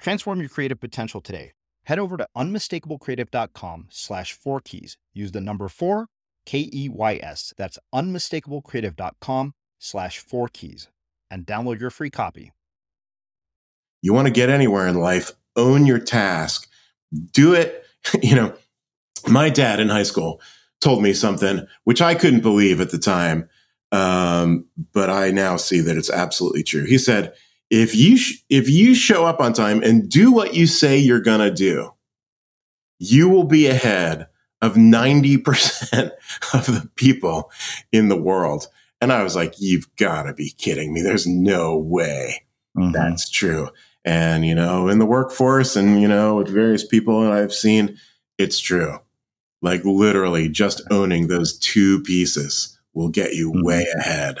Transform your creative potential today. Head over to unmistakablecreative.com slash four keys. Use the number four, K E Y S. That's unmistakablecreative.com slash four keys and download your free copy. You want to get anywhere in life, own your task, do it. You know, my dad in high school told me something which I couldn't believe at the time, um, but I now see that it's absolutely true. He said, if you sh- if you show up on time and do what you say you're going to do you will be ahead of 90% of the people in the world. And i was like you've got to be kidding me. There's no way mm-hmm. that's true. And you know in the workforce and you know with various people that i've seen it's true. Like literally just owning those two pieces will get you mm-hmm. way ahead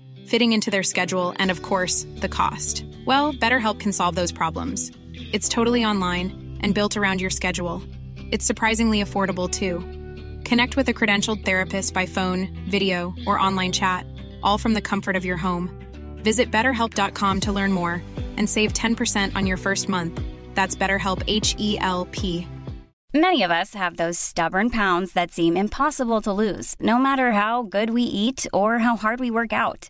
fitting into their schedule, and of course, the cost. Well, BetterHelp can solve those problems. It's totally online and built around your schedule. It's surprisingly affordable too. Connect with a credentialed therapist by phone, video, or online chat, all from the comfort of your home. Visit betterhelp.com to learn more and save 10% on your first month. That's BetterHelp H E L P. Many of us have those stubborn pounds that seem impossible to lose, no matter how good we eat or how hard we work out.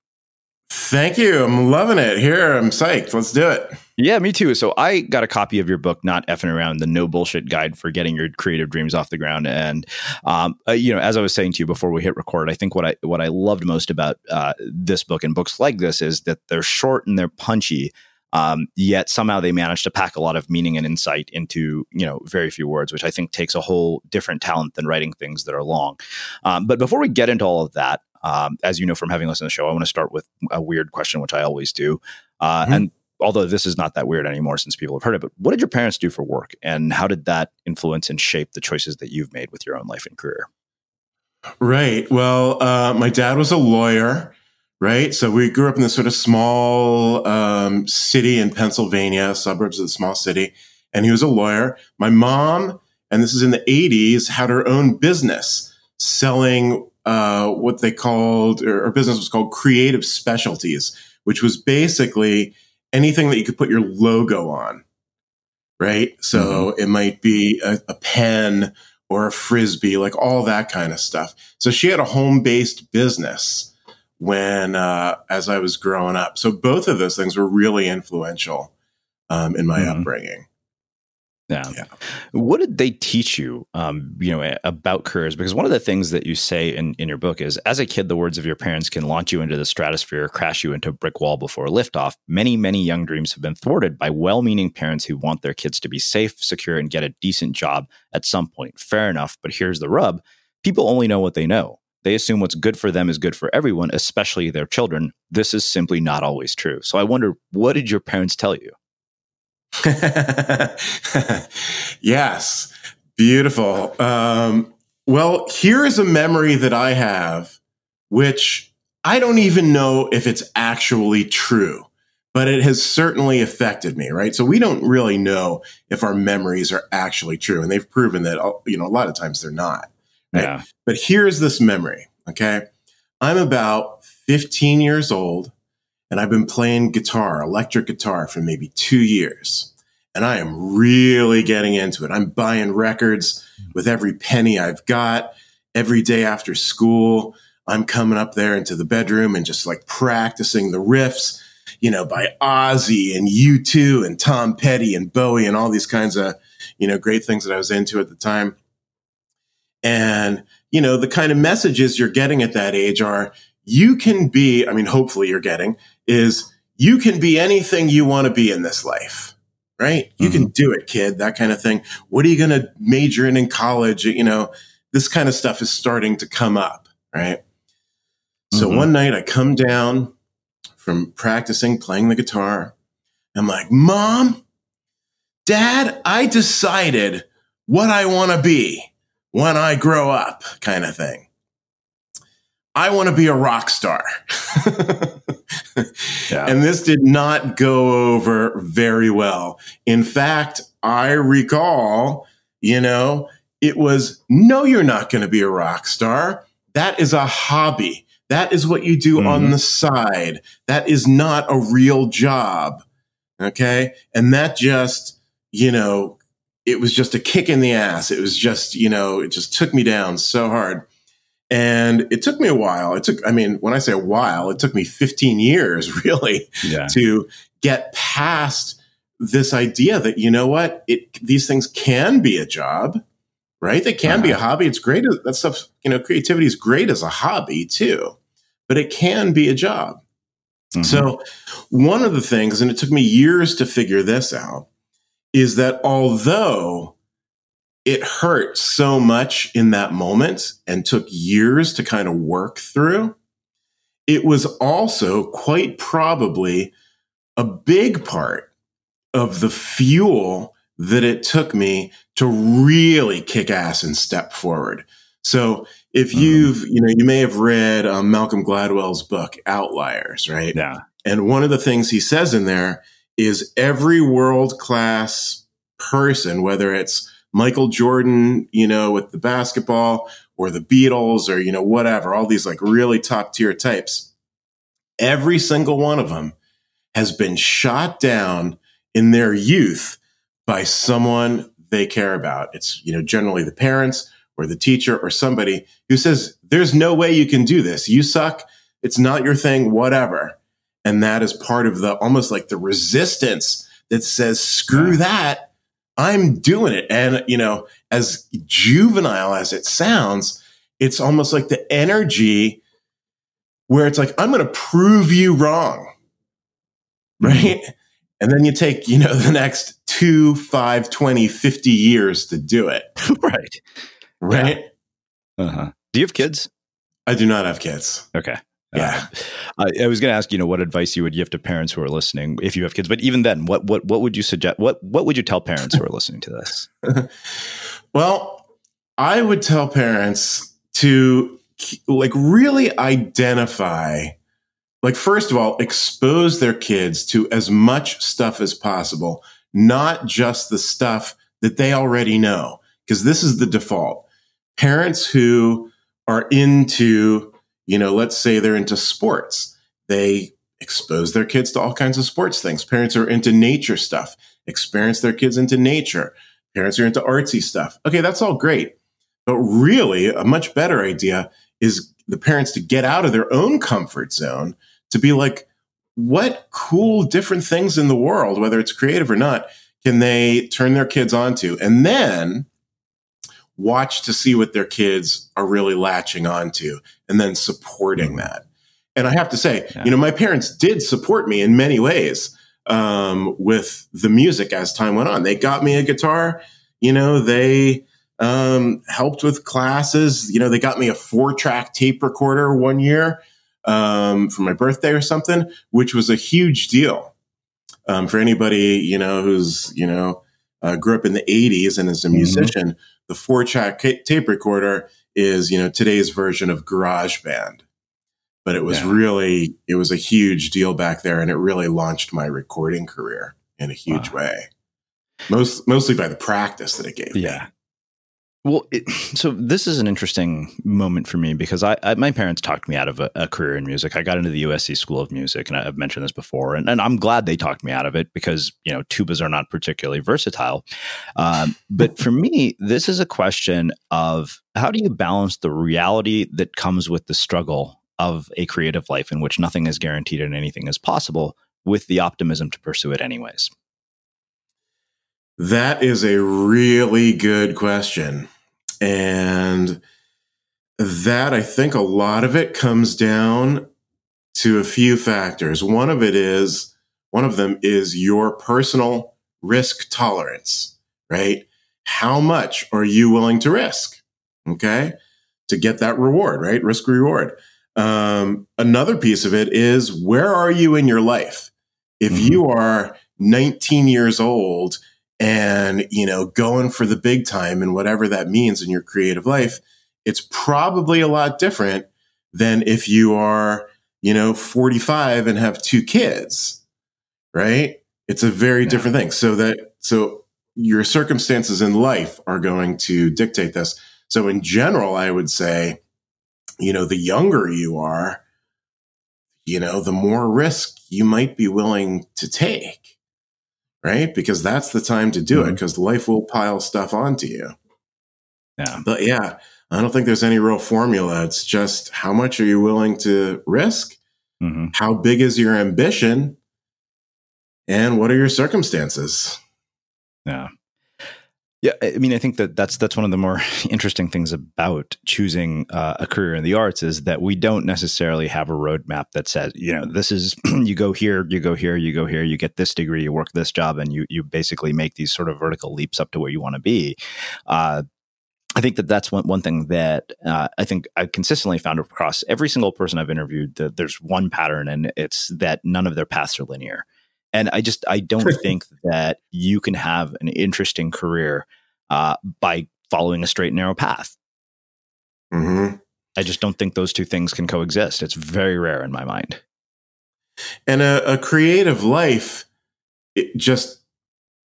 Thank you. I'm loving it. Here, I'm psyched. Let's do it. Yeah, me too. So I got a copy of your book, Not Effing Around, the no bullshit guide for getting your creative dreams off the ground. And, um, uh, you know, as I was saying to you before we hit record, I think what I, what I loved most about uh, this book and books like this is that they're short and they're punchy. Um, yet somehow they manage to pack a lot of meaning and insight into you know very few words, which I think takes a whole different talent than writing things that are long. Um, but before we get into all of that, um, as you know from having listened to the show, I want to start with a weird question, which I always do. Uh, mm-hmm. And although this is not that weird anymore since people have heard it, but what did your parents do for work, and how did that influence and shape the choices that you've made with your own life and career? Right. Well, uh, my dad was a lawyer. Right. So we grew up in this sort of small um, city in Pennsylvania, suburbs of the small city, and he was a lawyer. My mom, and this is in the 80s, had her own business selling uh, what they called, or, or business was called creative specialties, which was basically anything that you could put your logo on, right? So mm-hmm. it might be a, a, pen or a frisbee, like all that kind of stuff. So she had a home based business when, uh, as I was growing up. So both of those things were really influential um, in my mm-hmm. upbringing. Yeah. yeah. What did they teach you, um, you know, about careers? Because one of the things that you say in, in your book is, as a kid, the words of your parents can launch you into the stratosphere, crash you into a brick wall before liftoff. Many, many young dreams have been thwarted by well-meaning parents who want their kids to be safe, secure, and get a decent job at some point. Fair enough, but here's the rub: people only know what they know. They assume what's good for them is good for everyone, especially their children. This is simply not always true. So I wonder, what did your parents tell you? yes, beautiful. Um, well, here is a memory that I have, which I don't even know if it's actually true, but it has certainly affected me, right? So we don't really know if our memories are actually true, and they've proven that, you know, a lot of times they're not. Right? Yeah. But here's this memory, okay? I'm about 15 years old and I've been playing guitar, electric guitar, for maybe two years. And I am really getting into it. I'm buying records with every penny I've got. Every day after school, I'm coming up there into the bedroom and just like practicing the riffs, you know, by Ozzy and U2 and Tom Petty and Bowie and all these kinds of, you know, great things that I was into at the time. And, you know, the kind of messages you're getting at that age are, you can be, I mean, hopefully you're getting, is you can be anything you want to be in this life, right? You mm-hmm. can do it, kid, that kind of thing. What are you going to major in in college? You know, this kind of stuff is starting to come up, right? Mm-hmm. So one night I come down from practicing playing the guitar. I'm like, Mom, Dad, I decided what I want to be when I grow up, kind of thing. I want to be a rock star. yeah. And this did not go over very well. In fact, I recall, you know, it was no, you're not going to be a rock star. That is a hobby. That is what you do mm-hmm. on the side. That is not a real job. Okay. And that just, you know, it was just a kick in the ass. It was just, you know, it just took me down so hard. And it took me a while. It took, I mean, when I say a while, it took me 15 years really yeah. to get past this idea that, you know what, it, these things can be a job, right? They can uh-huh. be a uh-huh. hobby. It's great. That stuff, you know, creativity is great as a hobby too, but it can be a job. Mm-hmm. So one of the things, and it took me years to figure this out, is that although it hurt so much in that moment and took years to kind of work through, it was also quite probably a big part of the fuel that it took me to really kick ass and step forward. So if mm-hmm. you've, you know, you may have read um, Malcolm Gladwell's book, Outliers, right? Yeah. And one of the things he says in there is every world class person, whether it's Michael Jordan, you know, with the basketball or the Beatles or, you know, whatever, all these like really top tier types, every single one of them has been shot down in their youth by someone they care about. It's, you know, generally the parents or the teacher or somebody who says, there's no way you can do this. You suck. It's not your thing, whatever. And that is part of the almost like the resistance that says, screw that. I'm doing it. And, you know, as juvenile as it sounds, it's almost like the energy where it's like, I'm going to prove you wrong. Right. Mm-hmm. And then you take, you know, the next two, five, 20, 50 years to do it. right. Right. Yeah. Uh-huh. Do you have kids? I do not have kids. Okay. Yeah. Uh, I, I, was going to ask, you know, what advice you would give to parents who are listening if you have kids, but even then, what, what, what would you suggest? What, what would you tell parents who are listening to this? well, I would tell parents to like really identify, like, first of all, expose their kids to as much stuff as possible, not just the stuff that they already know, because this is the default. Parents who are into you know, let's say they're into sports. They expose their kids to all kinds of sports things. Parents are into nature stuff, experience their kids into nature. Parents are into artsy stuff. Okay, that's all great. But really, a much better idea is the parents to get out of their own comfort zone to be like, what cool different things in the world, whether it's creative or not, can they turn their kids onto? And then watch to see what their kids are really latching onto and then supporting that. And I have to say, yeah. you know, my parents did support me in many ways um, with the music as time went on. They got me a guitar, you know, they um, helped with classes. You know, they got me a four track tape recorder one year um, for my birthday or something, which was a huge deal um, for anybody, you know, who's, you know, uh, grew up in the 80s and is a mm-hmm. musician. Mm-hmm the four track tape recorder is, you know, today's version of GarageBand. But it was yeah. really, it was a huge deal back there and it really launched my recording career in a huge wow. way. Most, mostly by the practice that it gave yeah. Me. Well, it, so this is an interesting moment for me because I, I my parents talked me out of a, a, career in music. I got into the USC School of Music, and I've mentioned this before, and, and I'm glad they talked me out of it because you know tubas are not particularly versatile. Um, but for me, this is a question of how do you balance the reality that comes with the struggle of a creative life in which nothing is guaranteed and anything is possible, with the optimism to pursue it anyways. That is a really good question. And that I think a lot of it comes down to a few factors. One of it is, one of them is your personal risk tolerance, right? How much are you willing to risk? Okay. To get that reward, right? Risk reward. Um, another piece of it is where are you in your life? If mm-hmm. you are 19 years old and you know going for the big time and whatever that means in your creative life it's probably a lot different than if you are you know 45 and have two kids right? It's a very yeah. different thing. So that so your circumstances in life are going to dictate this. So in general i would say you know the younger you are you know the more risk you might be willing to take right? Because that's the time to do mm-hmm. it because life will pile stuff onto you. Yeah. But yeah, I don't think there's any real formula. It's just how much are you willing to risk? Mm-hmm. How big is your ambition? And what are your circumstances? Yeah. Yeah, I mean, I think that that's that's one of the more interesting things about choosing uh, a career in the arts is that we don't necessarily have a roadmap that says, you know, this is you go here, you go here, you go here, you get this degree, you work this job, and you you basically make these sort of vertical leaps up to where you want to be. Uh, I think that that's one, one thing that uh, I think I've consistently found across every single person I've interviewed that there's one pattern, and it's that none of their paths are linear. And I just I don't think that you can have an interesting career uh, by following a straight and narrow path. Mm-hmm. I just don't think those two things can coexist. It's very rare in my mind. And a, a creative life, just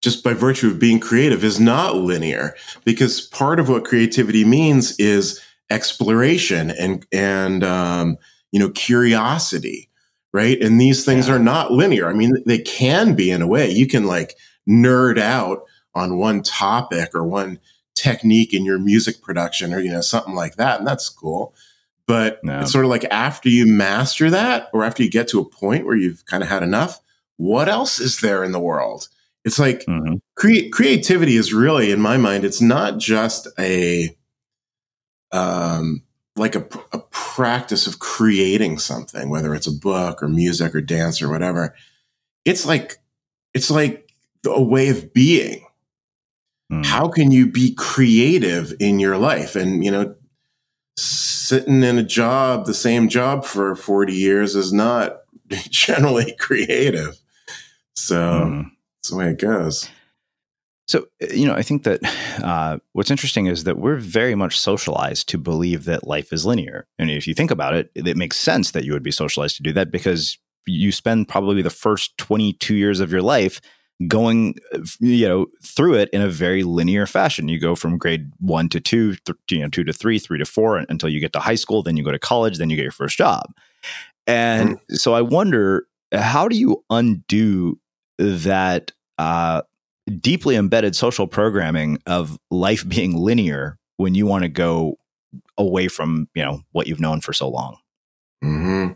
just by virtue of being creative, is not linear because part of what creativity means is exploration and and um, you know curiosity right? And these things yeah. are not linear. I mean, they can be in a way. You can like nerd out on one topic or one technique in your music production or, you know, something like that. And that's cool. But no. it's sort of like after you master that or after you get to a point where you've kind of had enough, what else is there in the world? It's like mm-hmm. cre- creativity is really, in my mind, it's not just a, um, like a, a practice of creating something, whether it's a book or music or dance or whatever. It's like, it's like a way of being. Mm. How can you be creative in your life? And, you know, sitting in a job, the same job for 40 years is not generally creative. So mm. that's the way it goes. So, uh, you know, I think that uh, what's interesting is that we're very much socialized to believe that life is linear. And if you think about it, it makes sense that you would be socialized to do that because you spend probably the first 22 years of your life going you know through it in a very linear fashion you go from grade 1 to 2 th- you know 2 to 3 3 to 4 until you get to high school then you go to college then you get your first job and mm. so i wonder how do you undo that uh, deeply embedded social programming of life being linear when you want to go away from you know what you've known for so long. Mm-hmm.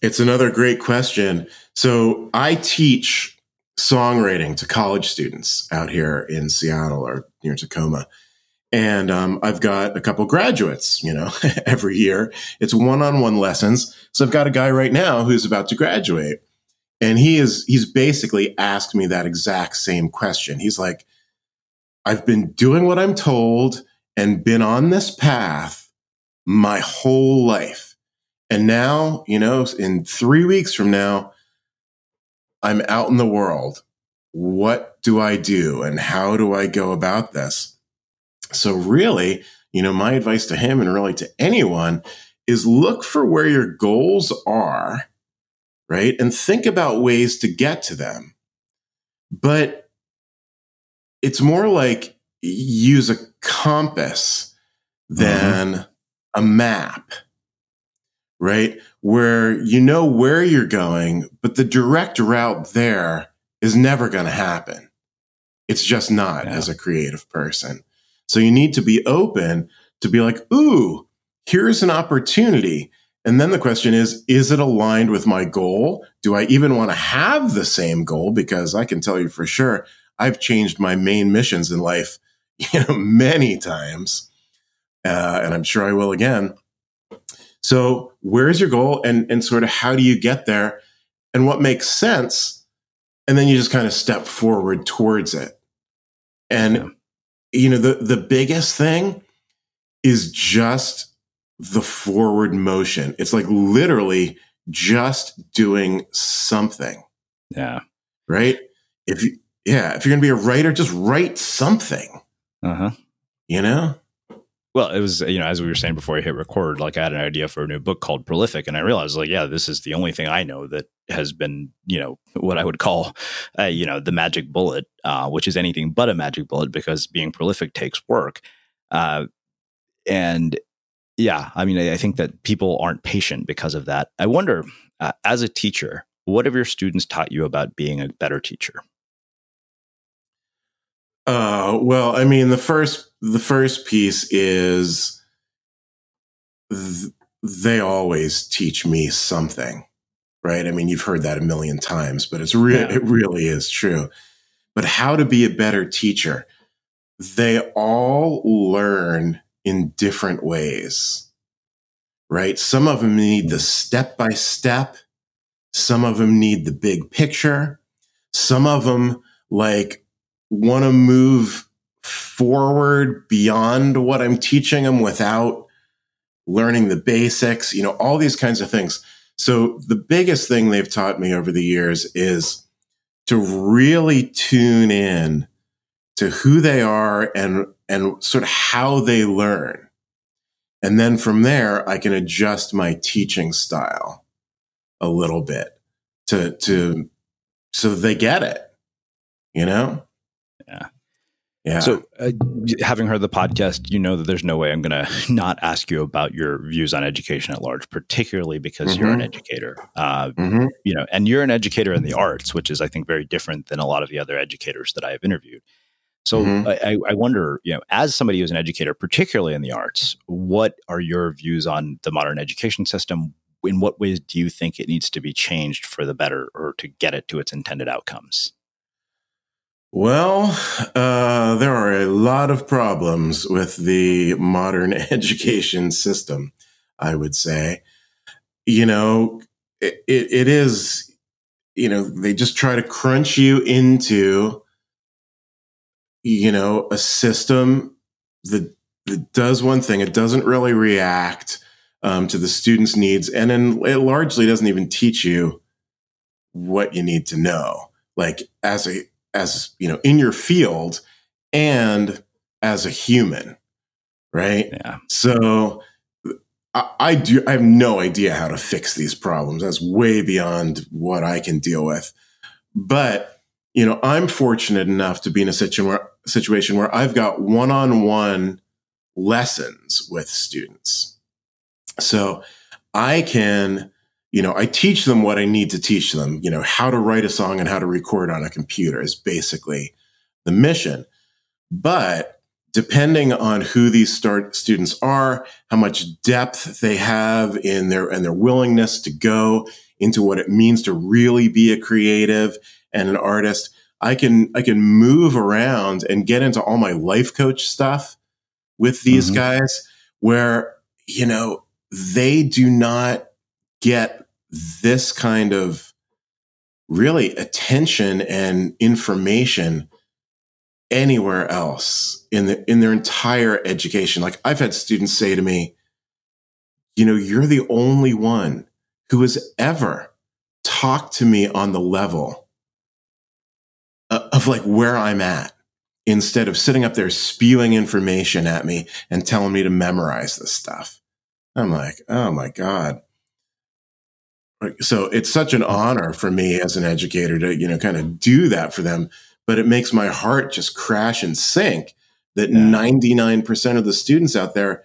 it's another great question. So i teach songwriting to college students out here in seattle or near tacoma. And um, i've got a couple graduates you know every year. It's one-on-one lessons. So i've got a guy right now who's about to graduate and he is, he's basically asked me that exact same question. He's like, I've been doing what I'm told and been on this path my whole life. And now, you know, in three weeks from now, I'm out in the world. What do I do and how do I go about this? So, really, you know, my advice to him and really to anyone is look for where your goals are right? And think about ways to get to them. But it's more like use a compass than mm-hmm. a map, right? Where you know where you're going, but the direct route there is never going to happen. It's just not yeah. as a creative person. So you need to be open to be like, ooh, here's an opportunity. And then the question is, is it aligned with my goal? Do I even want to have the same goal? Because I can tell you for sure, I've changed my main missions in life, you know, many times. Uh, and I'm sure I will again. So where is your goal and, and sort of how do you get there and what makes sense? And then you just kind of step forward towards it. And, yeah. you know, the, the biggest thing is just the forward motion. It's like literally just doing something. Yeah. Right? If you yeah, if you're going to be a writer, just write something. Uh-huh. You know? Well, it was, you know, as we were saying before I hit record, like I had an idea for a new book called Prolific. And I realized, like, yeah, this is the only thing I know that has been, you know, what I would call, uh, you know, the magic bullet, uh, which is anything but a magic bullet because being prolific takes work. Uh, and yeah, I mean, I think that people aren't patient because of that. I wonder, uh, as a teacher, what have your students taught you about being a better teacher? Uh, well, I mean, the first the first piece is th- they always teach me something, right? I mean, you've heard that a million times, but it's real. Yeah. It really is true. But how to be a better teacher? they all learn in different ways, right? Some of them need the step by step. Some of them need the big picture. Some of them like want to move forward beyond what I'm teaching them without learning the basics, you know, all these kinds of things. So the biggest thing they've taught me over the years is to really tune in to who they are and and sort of how they learn. And then from there I can adjust my teaching style a little bit to to so they get it. You know? Yeah. Yeah. So, uh, having heard the podcast, you know that there's no way I'm going to not ask you about your views on education at large, particularly because mm-hmm. you're an mm-hmm. educator. Uh, mm-hmm. You know, and you're an educator in the arts, which is, I think, very different than a lot of the other educators that I have interviewed. So, mm-hmm. I, I wonder, you know, as somebody who's an educator, particularly in the arts, what are your views on the modern education system? In what ways do you think it needs to be changed for the better or to get it to its intended outcomes? Well, uh, there are a lot of problems with the modern education system, I would say. You know, it, it, it is, you know, they just try to crunch you into, you know, a system that, that does one thing. It doesn't really react um, to the student's needs. And then it largely doesn't even teach you what you need to know. Like as a, as you know in your field and as a human right yeah so I, I, do i have no idea how to fix these problems that's way beyond what i can deal with but you know i'm fortunate enough to be in a situation where, situation where i've got one-on-one lessons with students so i can you know, I teach them what I need to teach them. You know, how to write a song and how to record on a computer is basically the mission. But depending on who these start students are, how much depth they have in their and their willingness to go into what it means to really be a creative and an artist, I can I can move around and get into all my life coach stuff with these mm-hmm. guys where you know they do not get this kind of really attention and information anywhere else in the in their entire education like i've had students say to me you know you're the only one who has ever talked to me on the level of like where i'm at instead of sitting up there spewing information at me and telling me to memorize this stuff i'm like oh my god so it's such an honor for me as an educator to, you know, kind of do that for them. But it makes my heart just crash and sink that yeah. 99% of the students out there,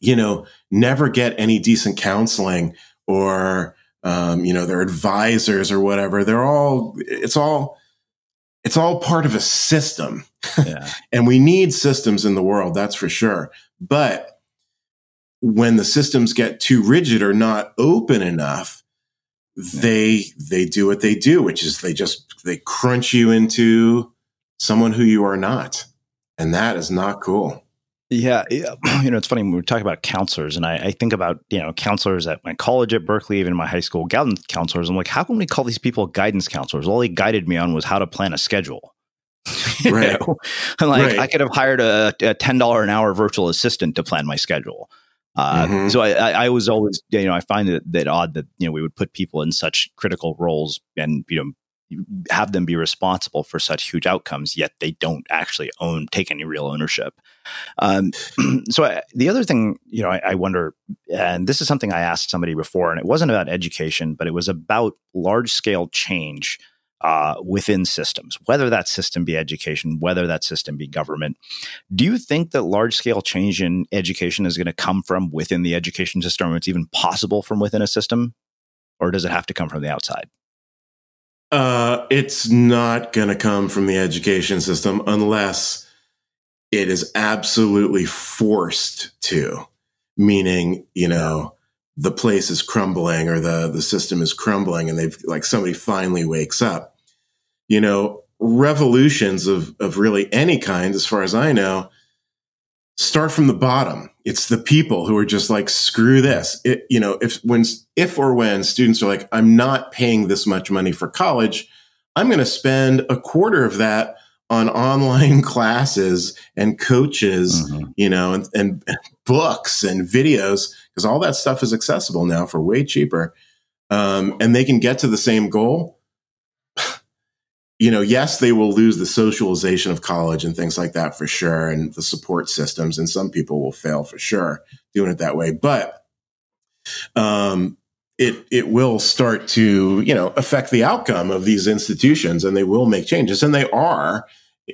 you know, never get any decent counseling or, um, you know, their advisors or whatever. They're all, it's all, it's all part of a system. Yeah. and we need systems in the world, that's for sure. But when the systems get too rigid or not open enough, they they do what they do, which is they just they crunch you into someone who you are not, and that is not cool. Yeah, you know, it's funny when we talk about counselors, and I, I, think about you know counselors at my college at Berkeley, even my high school guidance counselors. I'm like, how can we call these people guidance counselors? All they guided me on was how to plan a schedule. right. And like, right. I could have hired a, a ten dollar an hour virtual assistant to plan my schedule. Uh, mm-hmm. So I, I, was always, you know, I find it that odd that you know we would put people in such critical roles and you know have them be responsible for such huge outcomes, yet they don't actually own take any real ownership. Um, so I, the other thing, you know, I, I wonder, and this is something I asked somebody before, and it wasn't about education, but it was about large scale change uh, within systems, whether that system be education, whether that system be government. Do you think that large scale change in education is going to come from within the education system, or it's even possible from within a system, or does it have to come from the outside? Uh, it's not going to come from the education system unless it is absolutely forced to, meaning, you know, the place is crumbling or the, the system is crumbling and they've like somebody finally wakes up. You know, revolutions of, of really any kind, as far as I know, start from the bottom. It's the people who are just like, screw this. It, you know, if when, if or when students are like, I'm not paying this much money for college, I'm going to spend a quarter of that on online classes and coaches, mm-hmm. you know, and, and, books and videos, because all that stuff is accessible now for way cheaper. Um, and they can get to the same goal. You know, yes, they will lose the socialization of college and things like that for sure, and the support systems. And some people will fail for sure doing it that way. But um, it it will start to you know affect the outcome of these institutions and they will make changes and they are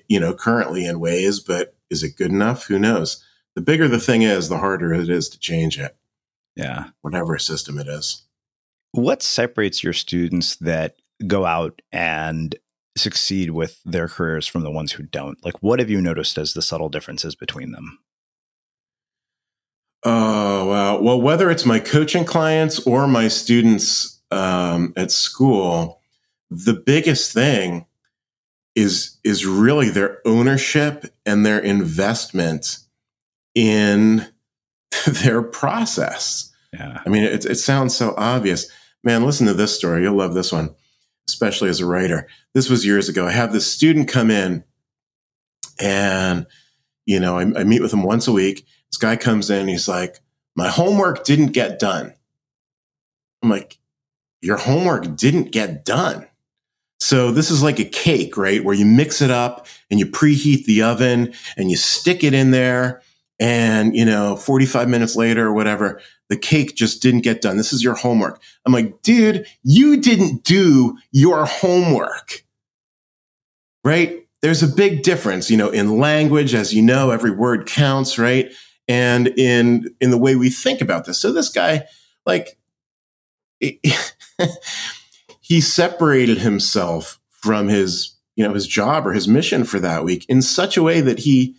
you know currently in ways but is it good enough who knows the bigger the thing is the harder it is to change it yeah whatever system it is what separates your students that go out and succeed with their careers from the ones who don't like what have you noticed as the subtle differences between them Oh, wow. Well, whether it's my coaching clients or my students um, at school, the biggest thing is is really their ownership and their investment in their process. Yeah. I mean, it, it sounds so obvious. Man, listen to this story. You'll love this one, especially as a writer. This was years ago. I have this student come in and, you know, I, I meet with him once a week this guy comes in, he's like, My homework didn't get done. I'm like, Your homework didn't get done. So this is like a cake, right? Where you mix it up and you preheat the oven and you stick it in there. And, you know, 45 minutes later or whatever, the cake just didn't get done. This is your homework. I'm like, dude, you didn't do your homework. Right? There's a big difference, you know, in language. As you know, every word counts, right? and in in the way we think about this. So this guy, like, he separated himself from his you know his job or his mission for that week in such a way that he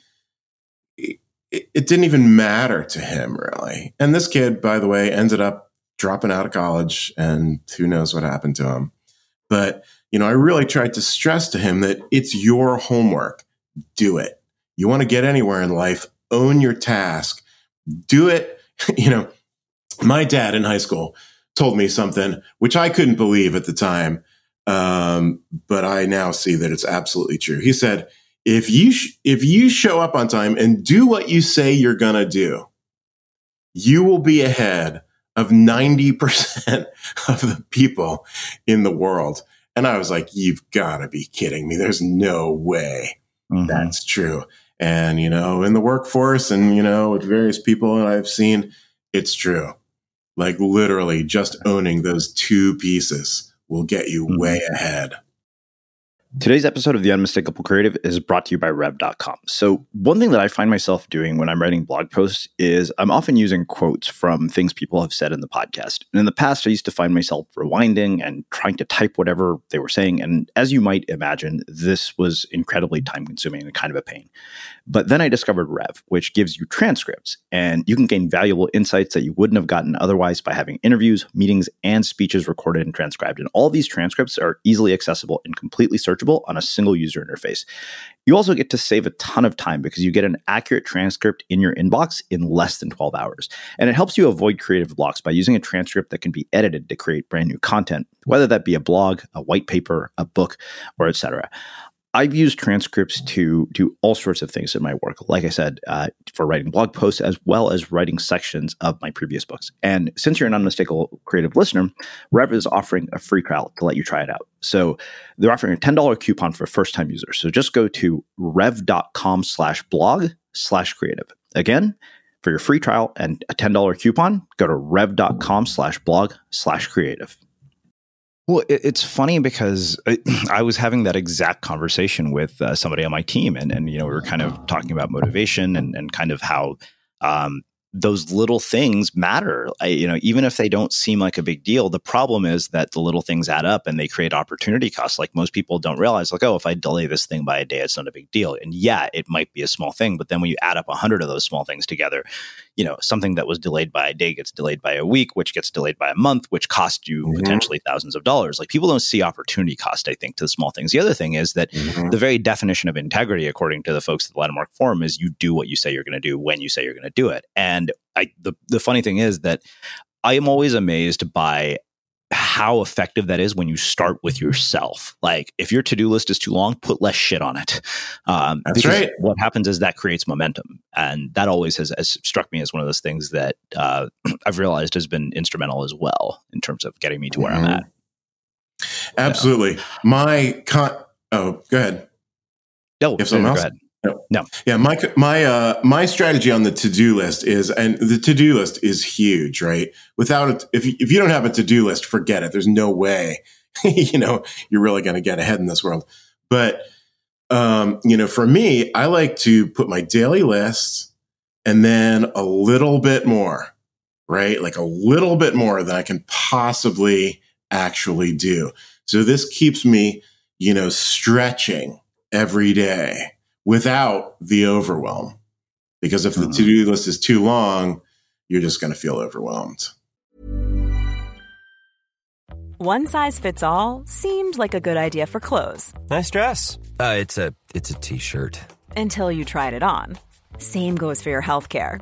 it, it didn't even matter to him really. And this kid, by the way, ended up dropping out of college, and who knows what happened to him. But you know, I really tried to stress to him that it's your homework. Do it. You want to get anywhere in life, own your task, do it. You know, my dad in high school told me something which I couldn't believe at the time, um, but I now see that it's absolutely true. He said, "If you sh- if you show up on time and do what you say you're gonna do, you will be ahead of ninety percent of the people in the world." And I was like, "You've got to be kidding me! There's no way mm-hmm. that's true." And, you know, in the workforce and, you know, with various people that I've seen, it's true. Like literally just owning those two pieces will get you mm-hmm. way ahead. Today's episode of The Unmistakable Creative is brought to you by Rev.com. So, one thing that I find myself doing when I'm writing blog posts is I'm often using quotes from things people have said in the podcast. And in the past, I used to find myself rewinding and trying to type whatever they were saying. And as you might imagine, this was incredibly time consuming and kind of a pain. But then I discovered Rev, which gives you transcripts, and you can gain valuable insights that you wouldn't have gotten otherwise by having interviews, meetings, and speeches recorded and transcribed. And all these transcripts are easily accessible and completely searchable on a single user interface. You also get to save a ton of time because you get an accurate transcript in your inbox in less than 12 hours. And it helps you avoid creative blocks by using a transcript that can be edited to create brand new content, whether that be a blog, a white paper, a book, or etc. I've used transcripts to do all sorts of things in my work. Like I said, uh, for writing blog posts as well as writing sections of my previous books. And since you're an unmistakable creative listener, Rev is offering a free trial to let you try it out. So they're offering a $10 coupon for first time users. So just go to rev.com slash blog slash creative. Again, for your free trial and a $10 coupon, go to rev.com slash blog slash creative. Well, it's funny because I was having that exact conversation with uh, somebody on my team, and and you know we were kind of talking about motivation and and kind of how um, those little things matter. I, you know, even if they don't seem like a big deal, the problem is that the little things add up and they create opportunity costs. Like most people don't realize, like, oh, if I delay this thing by a day, it's not a big deal. And yeah, it might be a small thing, but then when you add up a hundred of those small things together, you know, something that was delayed by a day gets delayed by a week, which gets delayed by a month, which cost you mm-hmm. potentially thousands of dollars. Like people don't see opportunity cost, I think, to the small things. The other thing is that mm-hmm. the very definition of integrity, according to the folks at the Landmark Forum, is you do what you say you're going to do when you say you're going to do it. And I, the the funny thing is that I am always amazed by how effective that is when you start with yourself. Like if your to do list is too long, put less shit on it. Um, That's right. What happens is that creates momentum, and that always has, has struck me as one of those things that uh, I've realized has been instrumental as well in terms of getting me to where mm-hmm. I'm at. Absolutely. Yeah. My con. Oh, go ahead. No, you something else? No. no. Yeah, my my uh my strategy on the to-do list is and the to-do list is huge, right? Without it if you, if you don't have a to-do list, forget it. There's no way, you know, you're really going to get ahead in this world. But um, you know, for me, I like to put my daily list and then a little bit more, right? Like a little bit more than I can possibly actually do. So this keeps me, you know, stretching every day without the overwhelm. Because if the mm-hmm. to do list is too long, you're just going to feel overwhelmed. One size fits all seemed like a good idea for clothes. Nice dress. Uh, it's a it's a t-shirt. Until you tried it on. Same goes for your health care.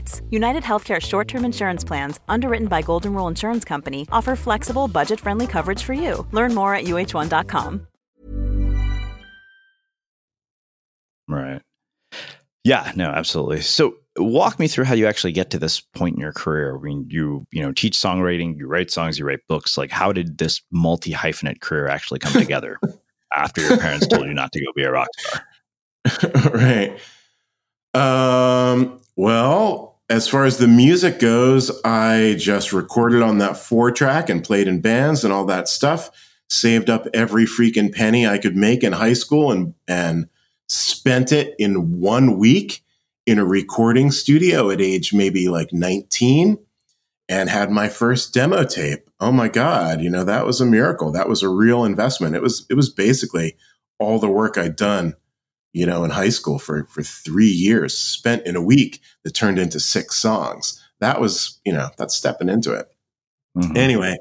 states. United Healthcare short term insurance plans, underwritten by Golden Rule Insurance Company, offer flexible, budget friendly coverage for you. Learn more at uh1.com. Right. Yeah, no, absolutely. So, walk me through how you actually get to this point in your career. I mean, you you know teach songwriting, you write songs, you write books. Like, how did this multi hyphenate career actually come together after your parents told you not to go be a rock star? right. Um, well, as far as the music goes, I just recorded on that four track and played in bands and all that stuff. Saved up every freaking penny I could make in high school and and spent it in one week in a recording studio at age maybe like 19 and had my first demo tape. Oh my god, you know, that was a miracle. That was a real investment. It was it was basically all the work I'd done you know, in high school for, for three years spent in a week that turned into six songs. That was, you know, that's stepping into it. Mm-hmm. Anyway,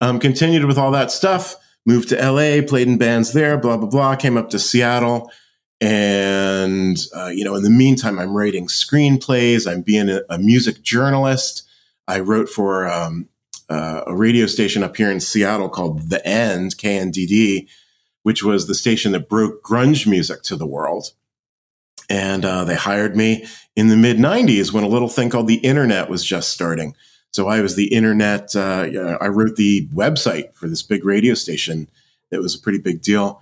um, continued with all that stuff, moved to LA, played in bands there, blah, blah, blah, came up to Seattle. And, uh, you know, in the meantime, I'm writing screenplays. I'm being a, a music journalist. I wrote for um, uh, a radio station up here in Seattle called The End, KNDD, which was the station that broke grunge music to the world. And uh, they hired me in the mid 90s when a little thing called the internet was just starting. So I was the internet, uh, I wrote the website for this big radio station. It was a pretty big deal.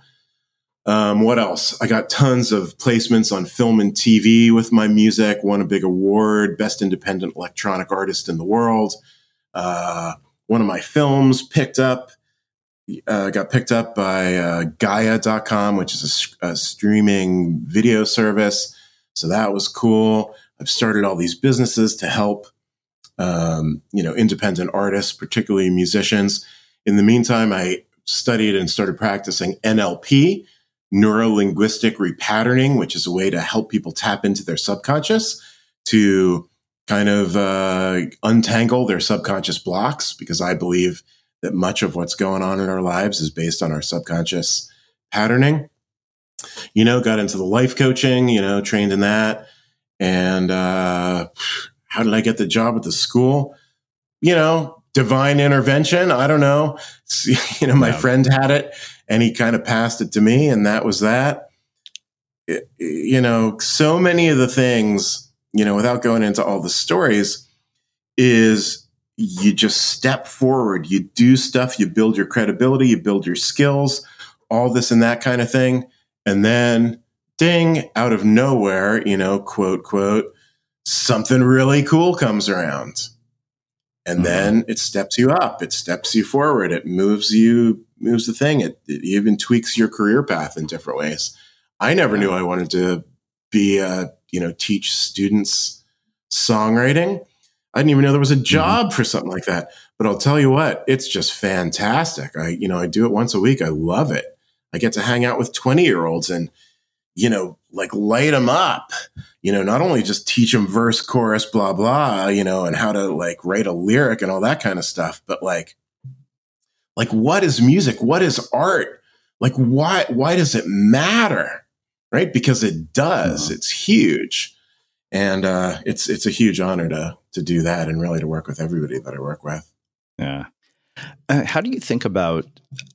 Um, what else? I got tons of placements on film and TV with my music, won a big award, Best Independent Electronic Artist in the World. Uh, one of my films picked up uh, got picked up by uh, Gaia.com, which is a, a, streaming video service. So that was cool. I've started all these businesses to help, um, you know, independent artists, particularly musicians. In the meantime, I studied and started practicing NLP, neuro linguistic repatterning, which is a way to help people tap into their subconscious to kind of uh, untangle their subconscious blocks, because I believe – that much of what's going on in our lives is based on our subconscious patterning. You know, got into the life coaching, you know, trained in that. And uh, how did I get the job at the school? You know, divine intervention. I don't know. You know, my yeah. friend had it and he kind of passed it to me, and that was that. It, you know, so many of the things, you know, without going into all the stories, is you just step forward, you do stuff, you build your credibility, you build your skills, all this and that kind of thing. And then ding, out of nowhere, you know, quote, quote, something really cool comes around. And mm-hmm. then it steps you up, it steps you forward, it moves you, moves the thing. It, it even tweaks your career path in different ways. I never knew I wanted to be a, you know, teach students songwriting. I didn't even know there was a mm-hmm. job mm-hmm. for something like that. But I'll tell you what, it's just fantastic. I, you know, I do it once a week. I love it. I get to hang out with 20 year olds and, you know, like light them up, you know, not only just teach them verse, chorus, blah, blah, you know, and how to like write a lyric and all that kind of stuff, but like, like what is music? What is art? Like, why, why does it matter? Right? Because it does. Mm-hmm. It's huge and uh, it's it's a huge honor to to do that and really to work with everybody that I work with. Yeah. Uh, how do you think about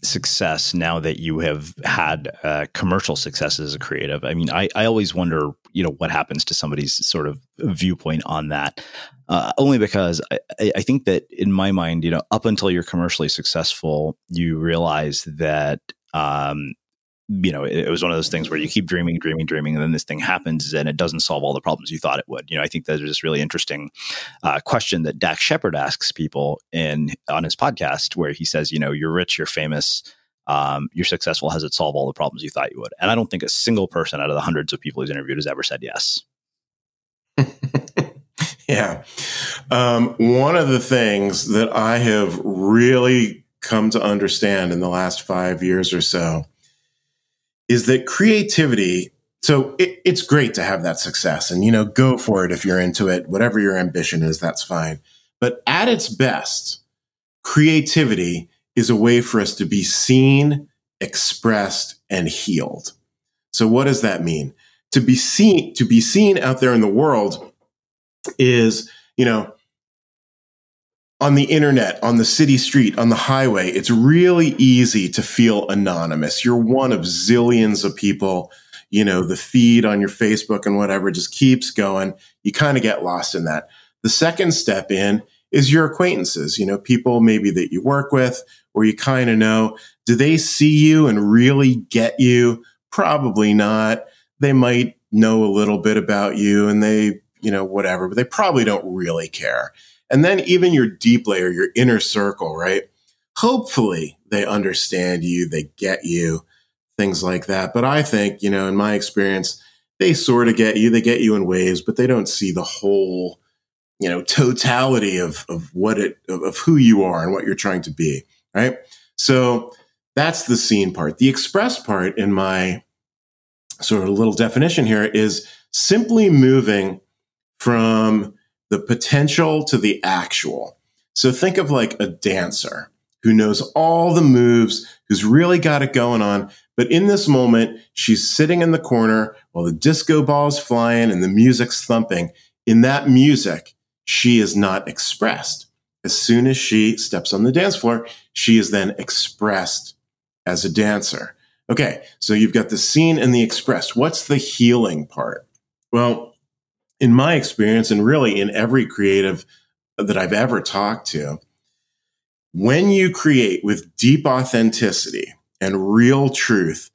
success now that you have had uh, commercial success as a creative? I mean, I, I always wonder, you know, what happens to somebody's sort of viewpoint on that. Uh, only because I, I think that in my mind, you know, up until you're commercially successful, you realize that um, you know, it, it, was one of those things where you keep dreaming, dreaming, dreaming, and then this thing happens and it doesn't solve all the problems you thought it would. You know, I think there's this really interesting uh, question that Dax Shepard asks people in on his podcast, where he says, you know, you're rich, you're famous, um, you're successful. Has it solved all the problems you thought you would? And I don't think a single person out of the hundreds of people he's interviewed has ever said yes. yeah. Um, one of the things that I have really come to understand in the last five years or so is that creativity so it, it's great to have that success and you know go for it if you're into it. Whatever your ambition is that's fine. But at its best creativity is a way for us to be seen expressed and healed. So what does that mean? To be seen to be seen out there in the world is you know on the internet, on the city street, on the highway, it's really easy to feel anonymous. You're one of zillions of people. You know, the feed on your Facebook and whatever just keeps going. You kind of get lost in that. The second step in is your acquaintances, you know, people maybe that you work with or you kind of know. Do they see you and really get you? Probably not. they might know a little bit about you and they, you know, whatever, but they probably don't really care. And then even your deep layer, your inner circle, right? Hopefully they understand you, they get you, things like that. But I think, you know, in my experience, they sort of get you, they get you in waves, but they don't see the whole, you know, totality of, of what it, of, of who you are and what you're trying to be, right? So that's the seen part. The express part in my sort of little definition here is simply moving from the potential to the actual. So think of like a dancer who knows all the moves, who's really got it going on. But in this moment, she's sitting in the corner while the disco ball's flying and the music's thumping. In that music, she is not expressed. As soon as she steps on the dance floor, she is then expressed as a dancer. Okay, so you've got the seen and the expressed. What's the healing part? Well, in my experience, and really in every creative that I've ever talked to, when you create with deep authenticity and real truth,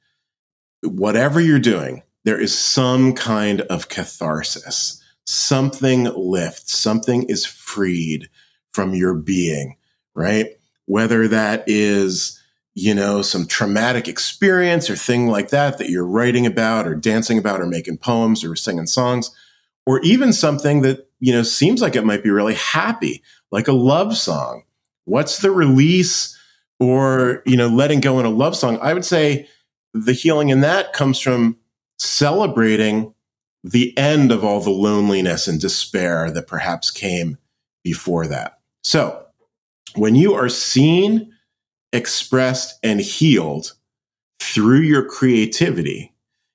whatever you're doing, there is some kind of catharsis. Something lifts, something is freed from your being, right? Whether that is, you know, some traumatic experience or thing like that that you're writing about or dancing about or making poems or singing songs, or even something that, you know, seems like it might be really happy, like a love song What's the release or, you know, letting go in a love song? I would say the healing in that comes from celebrating the end of all the loneliness and despair that perhaps came before that. So when you are seen, expressed, and healed through your creativity,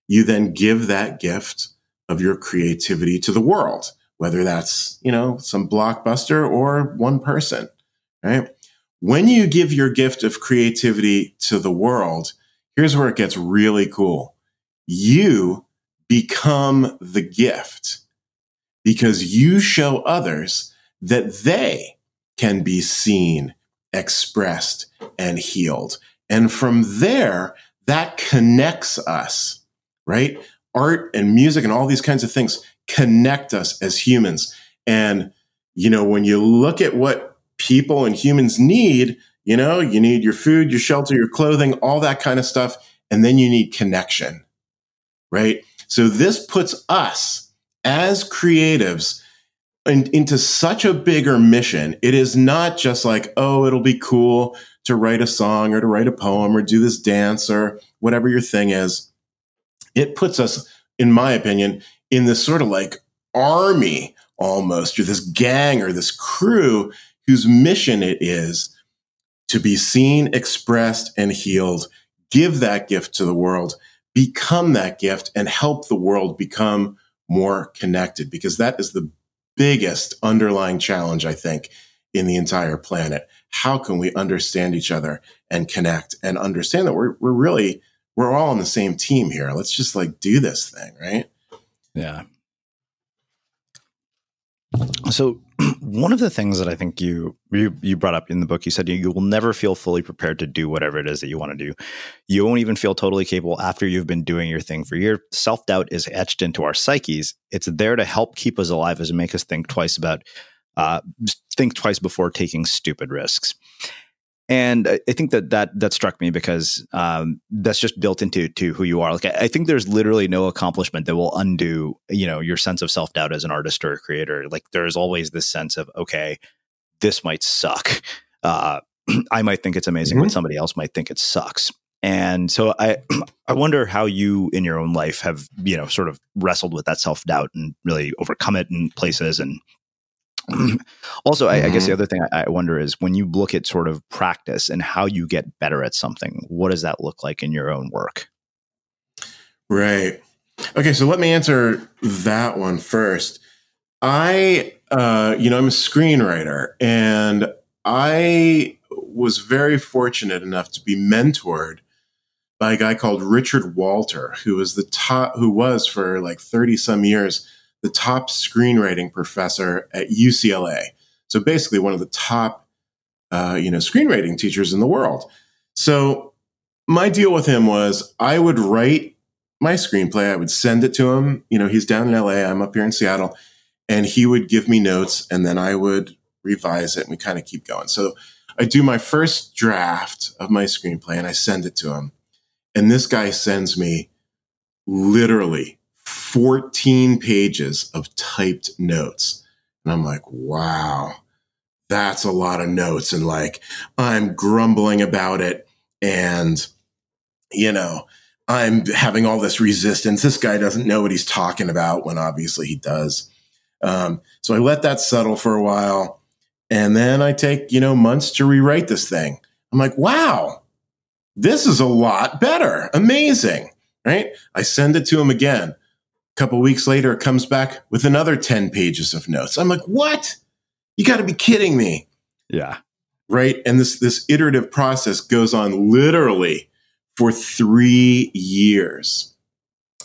you then give that gift of your creativity to the world, whether that's, you know, some blockbuster or one person right? When you give your gift of creativity to the world, here's where it gets really cool. You become the gift because you show others that they can be seen, expressed, and healed. And from there, that connects us, right? Art and music and all these kinds of things connect us as humans. And, you know, when you look at what people and humans need. You know, you need your food, your shelter, your clothing, all that kind of stuff. And then you need connection, right? So this puts us as creatives in, into such a bigger mission. It is not just like, oh, it'll be cool to write a song or to write a poem or do this dance or whatever your thing is. It puts us, in my opinion, in this sort of like army almost, or this gang or this crew whose mission it is to be seen, expressed, and healed, give that gift to the world, become that gift, and help the world become more connected, because that is the biggest underlying challenge, I think, in the entire planet. How can we understand each other and connect and understand that we're, we're really, we're all on the same team here. Let's just like do this thing, right? Yeah. So one of the things that I think you, you you brought up in the book, you said you, you will never feel fully prepared to do whatever it is that you want to do. You won't even feel totally capable after you've been doing your thing for years. Self doubt is etched into our psyches. It's there to help keep us alive, as make us think twice about uh, think twice before taking stupid risks and I think that that that struck me because um, that's just built into to who you are. Like I think there's literally no accomplishment that will undo you know your sense of self doubt as an artist or a creator. Like there's always this sense of okay, this might suck. Uh, I might think it's amazing, mm-hmm. but somebody else might think it sucks. And so I I wonder how you in your own life have you know sort of wrestled with that self doubt and really overcome it in places and also, I, mm-hmm. I, guess the mm-hmm. other thing I, I, wonder is when you look at sort of practice and how you get better at something, what does that look like in your own work? Right. Okay, so let me answer that one first. I, uh, you know, I'm a screenwriter, and I was very fortunate enough to be mentored by a guy called Richard Walter, who was the top, who was for like 30 some years the top screenwriting professor at UCLA. So basically, one of the top, uh, you know, screenwriting teachers in the world. So my deal with him was I would write my screenplay. I would send it to him. You know, he's down in LA. I'm up here in Seattle, and he would give me notes, and then I would revise it, and we kind of keep going. So I do my first draft of my screenplay, and I send it to him, and this guy sends me literally 14 pages of typed notes, and I'm like, wow. That's a lot of notes. And like, I'm grumbling about it. And, you know, I'm having all this resistance. This guy doesn't know what he's talking about when obviously he does. Um, so I let that settle for a while. And then I take, you know, months to rewrite this thing. I'm like, wow, this is a lot better. Amazing. Right. I send it to him again. Couple weeks later, it comes back with another 10 pages of notes. I'm like, what? You got to be kidding me. Yeah. Right. And this, this iterative process goes on literally for three years.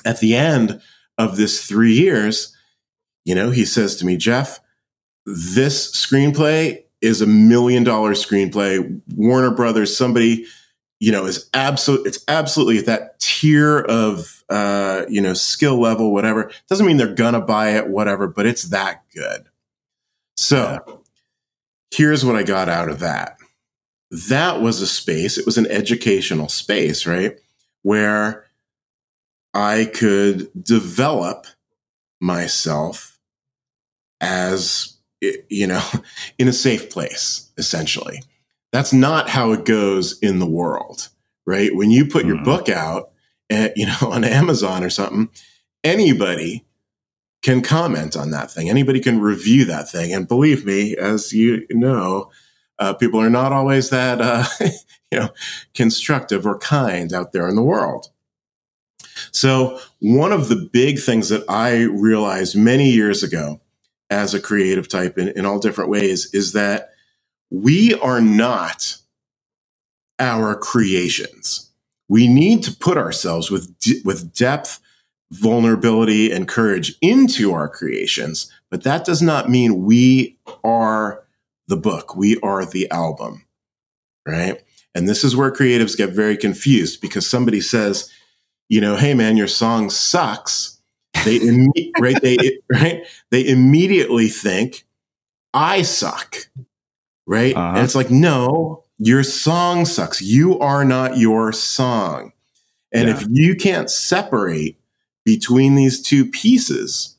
At the end of this three years, you know, he says to me, Jeff, this screenplay is a million dollar screenplay. Warner Brothers, somebody, you know, is absolute. It's absolutely at that tier of, uh, you know, skill level, whatever. Doesn't mean they're gonna buy it, whatever, but it's that good. So here's what I got out of that that was a space, it was an educational space, right? Where I could develop myself as, you know, in a safe place, essentially. That's not how it goes in the world, right? When you put your mm-hmm. book out, at, you know, on Amazon or something, anybody can comment on that thing. Anybody can review that thing. And believe me, as you know, uh, people are not always that uh, you know constructive or kind out there in the world. So one of the big things that I realized many years ago as a creative type in, in all different ways is that we are not our creations. We need to put ourselves with with depth, vulnerability, and courage into our creations, but that does not mean we are the book. We are the album, right? And this is where creatives get very confused because somebody says, you know, hey man, your song sucks. They right they right they immediately think I suck, right? Uh-huh. And it's like, no, your song sucks. You are not your song. And yeah. if you can't separate between these two pieces,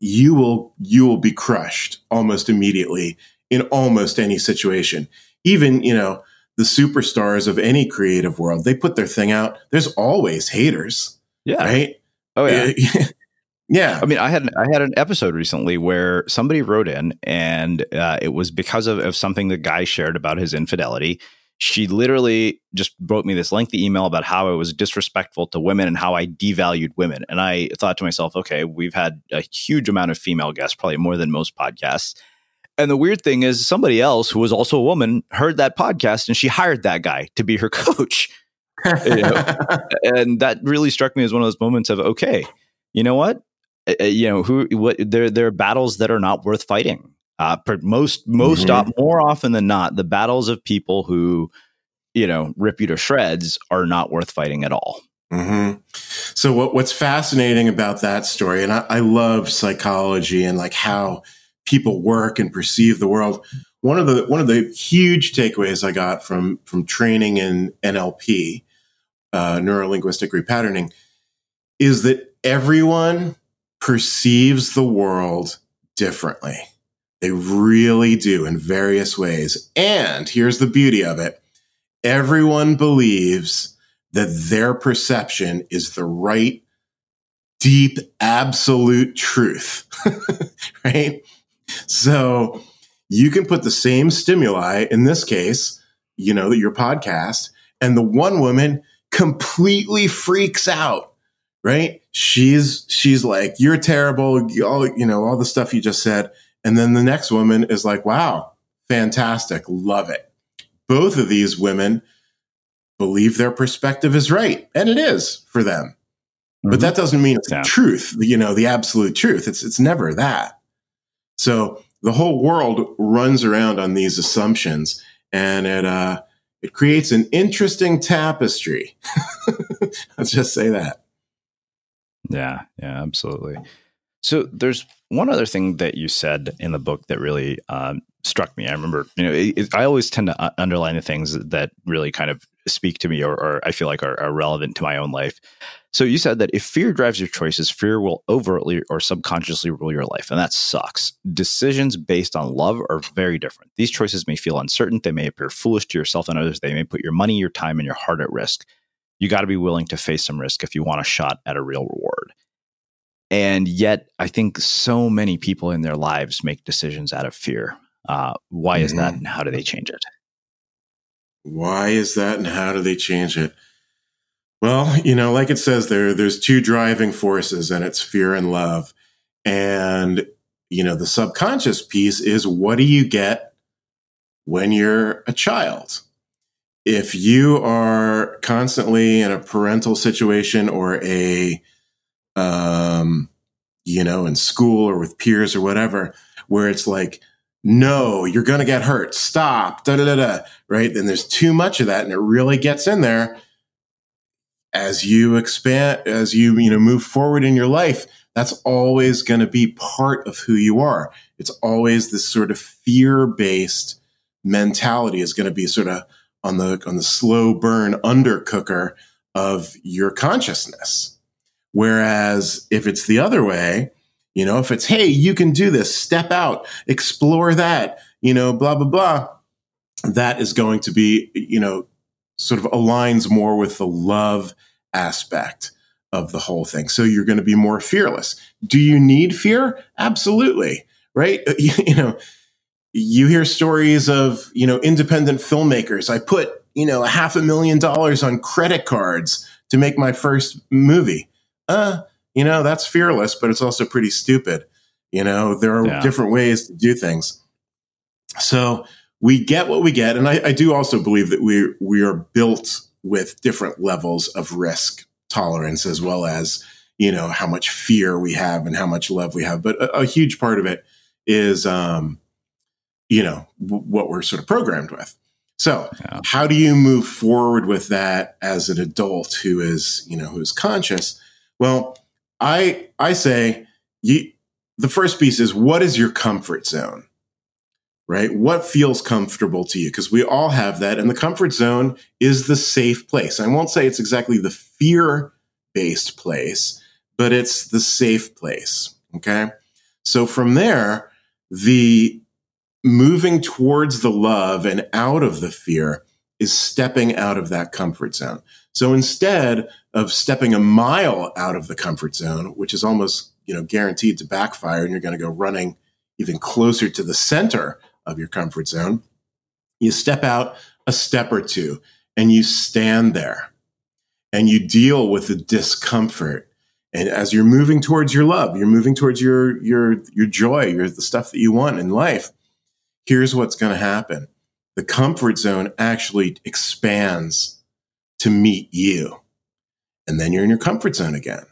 you will you will be crushed almost immediately in almost any situation. Even, you know, the superstars of any creative world, they put their thing out. There's always haters. Yeah. Right? Oh yeah. yeah. I mean, I had I had an episode recently where somebody wrote in, and uh, it was because of, of something the guy shared about his infidelity. She literally just wrote me this lengthy email about how it was disrespectful to women and how I devalued women. And I thought to myself, okay, we've had a huge amount of female guests, probably more than most podcasts. And the weird thing is, somebody else who was also a woman heard that podcast and she hired that guy to be her coach. you know? and that really struck me as one of those moments of, okay, you know what? Uh, you know, who, what, there, there are battles that are not worth fighting. Uh, most, most, mm-hmm. more often than not, the battles of people who, you know, rip you to shreds are not worth fighting at all. Mm-hmm. So what, what's fascinating about that story, and I, I love psychology and like how people work and perceive the world. One of the one of the huge takeaways I got from from training in NLP, uh, neuro linguistic repatterning, is that everyone perceives the world differently. They really do in various ways. And here's the beauty of it everyone believes that their perception is the right, deep, absolute truth, right? So you can put the same stimuli, in this case, you know, your podcast, and the one woman completely freaks out, right? She's she's like, "You're terrible," all you know, all the stuff you just said, and then the next woman is like, "Wow, fantastic, love it." Both of these women believe their perspective is right, and it is for them. Mm-hmm. But that doesn't mean it's yeah. truth, you know, the absolute truth. It's it's never that. So the whole world runs around on these assumptions and it, uh, it creates an interesting tapestry. Let's just say that. Yeah, yeah, absolutely. So there's one other thing that you said in the book that really um, struck me. I remember, you know, it, it, I always tend to uh, underline the things that really kind of speak to me or, or I feel like are, are, relevant to my own life. So you said that if fear drives your choices, fear will overtly or subconsciously rule your life. And that sucks. Decisions based on love are very different. These choices may feel uncertain. They may appear foolish to yourself and others. They may put your money, your time, and your heart at risk. You got to be willing to face some risk if you want a shot at a real reward. And yet, I think so many people in their lives make decisions out of fear. Uh, why is mm-hmm. that, and how do they change it? Why is that, and how do they change it? Well, you know, like it says there, there's two driving forces, and it's fear and love. And you know, the subconscious piece is what do you get when you're a child? If you are constantly in a parental situation or a um, you know, in school or with peers or whatever, where it's like, no, you're going to get hurt. Stop. Da da da. Right. And there's too much of that, and it really gets in there as you expand, as you you know move forward in your life. That's always going to be part of who you are. It's always this sort of fear based mentality is going to be sort of on the on the slow burn undercooker of your consciousness. Whereas if it's the other way, you know, if it's, hey, you can do this, step out, explore that, you know, blah, blah, blah, that is going to be, you know, sort of aligns more with the love aspect of the whole thing. So you're going to be more fearless. Do you need fear? Absolutely. Right. You, know, you hear stories of, you know, independent filmmakers. I put, you know, a half a million dollars on credit cards to make my first movie uh, you know, that's fearless, but it's also pretty stupid. You know, there are yeah. different ways to do things. So we get what we get. And I, I do also believe that we, we are built with different levels of risk tolerance as well as, you know, how much fear we have and how much love we have. But a, a huge part of it is, um, you know, w- what we're sort of programmed with. So, yeah. how do you move forward with that as an adult who is, you know, who is conscious? Well, I I say you, the first piece is what is your comfort zone? Right? What feels comfortable to you? Because we all have that. And the comfort zone is the safe place. I won't say it's exactly the fear based place, but it's the safe place. Okay. So from there, the moving towards the love and out of the fear is stepping out of that comfort zone. So instead of stepping a mile out of the comfort zone, which is almost, you know, guaranteed to backfire and you're going to go running even closer to the center of your comfort zone, you step out a step or two and you stand there and you deal with the discomfort. And as you're moving towards your love, you're moving towards your your your joy, your the stuff that you want in life. Here's what's going to happen. The comfort zone actually expands to meet you and then you're in your comfort zone again.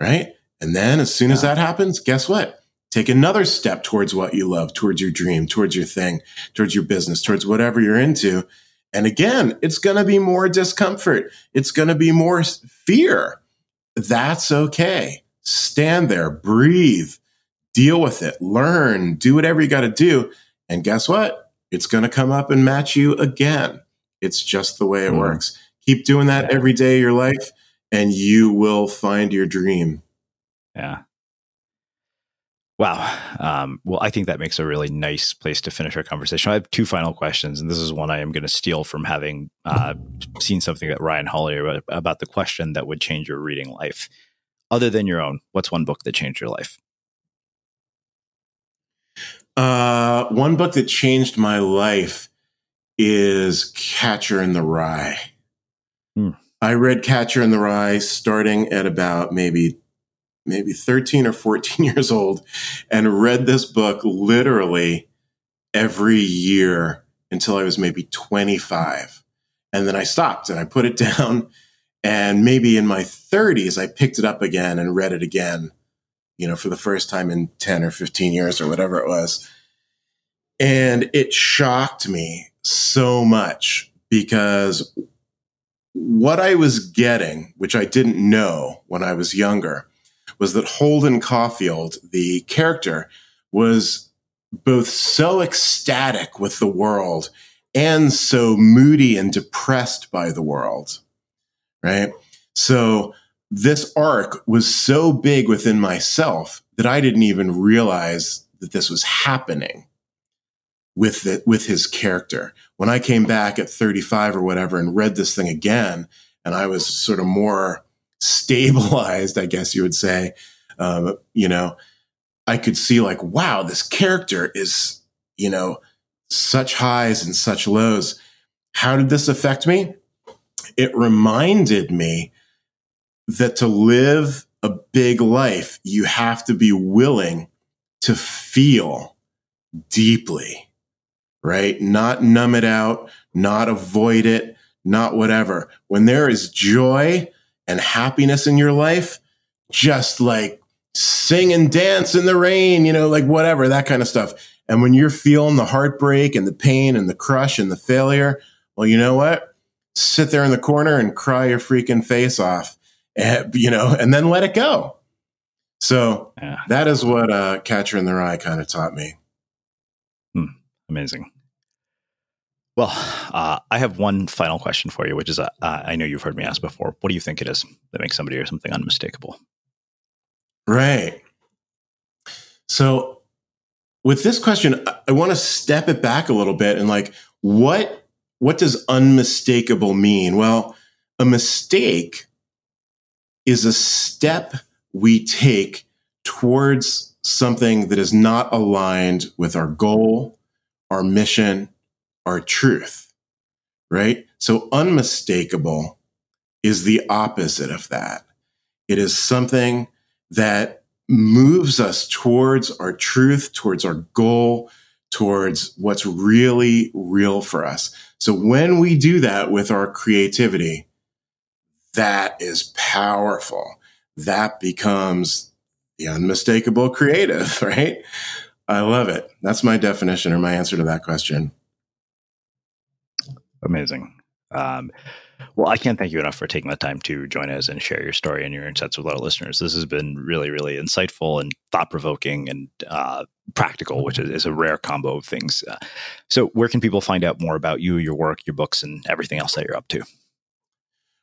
Right. And then as soon as that happens, guess what? Take another step towards what you love, towards your dream, towards your thing, towards your business, towards whatever you're into. And again, it's going to be more discomfort. It's going to be more fear. That's okay. Stand there, breathe, deal with it, learn, do whatever you got to do. And guess what? It's going to come up and match you again. It's just the way it mm. works. Keep doing that every day of your life and you will find your dream. Yeah. Wow. Um, well, I think that makes a really nice place to finish our conversation. I have two final questions, and this is one I am going to steal from having uh, seen something that Ryan Holiday wrote about the question that would change your reading life. Other than your own, what's one book that changed your life? Uh, one book that changed my life is Catcher in the Rye. Hmm. I read Catcher in the Rye starting at about maybe maybe 13 or 14 years old and read this book literally every year until I was maybe 25. And then I stopped and I put it down. And maybe in my 30s, I picked it up again and read it again, you know, for the first time in 10 or 15 years or whatever it was. And it shocked me so much because what I was getting, which I didn't know when I was younger, was that Holden Caulfield, the character, was both so ecstatic with the world and so moody and depressed by the world. Right. So this arc was so big within myself that I didn't even realize that this was happening with the, with his character. When I came back at 35 or whatever and read this thing again, and I was sort of more stabilized, I guess you would say, um, you know, I could see like, wow, this character is, you know, such highs and such lows. How did this affect me? It reminded me that to live a big life, you have to be willing to feel deeply, right? Not numb it out, not avoid it, not whatever. When there is joy and happiness in your life, just like sing and dance in the rain, you know, like whatever, that kind of stuff. And when you're feeling the heartbreak and the pain and the crush and the failure, well, you know what? Sit there in the corner and cry your freaking face off, and, you know, and then let it go. So yeah. that is what uh, Catcher in the Rye kind of taught me. Hmm. Amazing. Well, uh, I have one final question for you, which is uh, I know you've heard me ask before. What do you think it is that makes somebody or something unmistakable? Right. So, with this question, I want to step it back a little bit and like, what what does unmistakable mean? Well, a mistake is a step we take towards something that is not aligned with our goal, our mission, our truth, right? So unmistakable is the opposite of that. It is something that moves us towards our truth, towards our goal, towards what's really real for us. So when we do that with our creativity, that is powerful. That becomes the unmistakable creative, right? I love it. That's my definition or my answer to that question. Amazing. Um, well, I can't thank you enough for taking the time to join us and share your story and your insights with our listeners. This has been really, really insightful and thought provoking and uh, practical, which is, is, a rare combo of things. Uh, so, where can people find out more about you, your work, your books, and everything else that you're up to?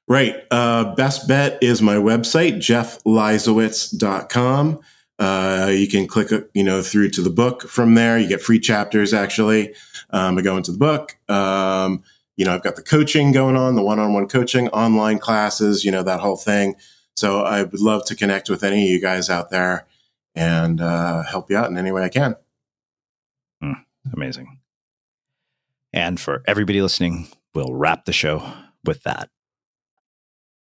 Right. Uh, best bet is my website, jeffleisawitz.com. Uh, you can click, you know, through to the book from there. You get free chapters, actually. Um, I go into the book. Um, you know, I've got the coaching going on, the one-on-one coaching, online classes, you know, that whole thing. So I would love to connect with any of you guys out there and uh, help you out in any way I can. Mm, amazing. And for everybody listening, we'll wrap the show with that.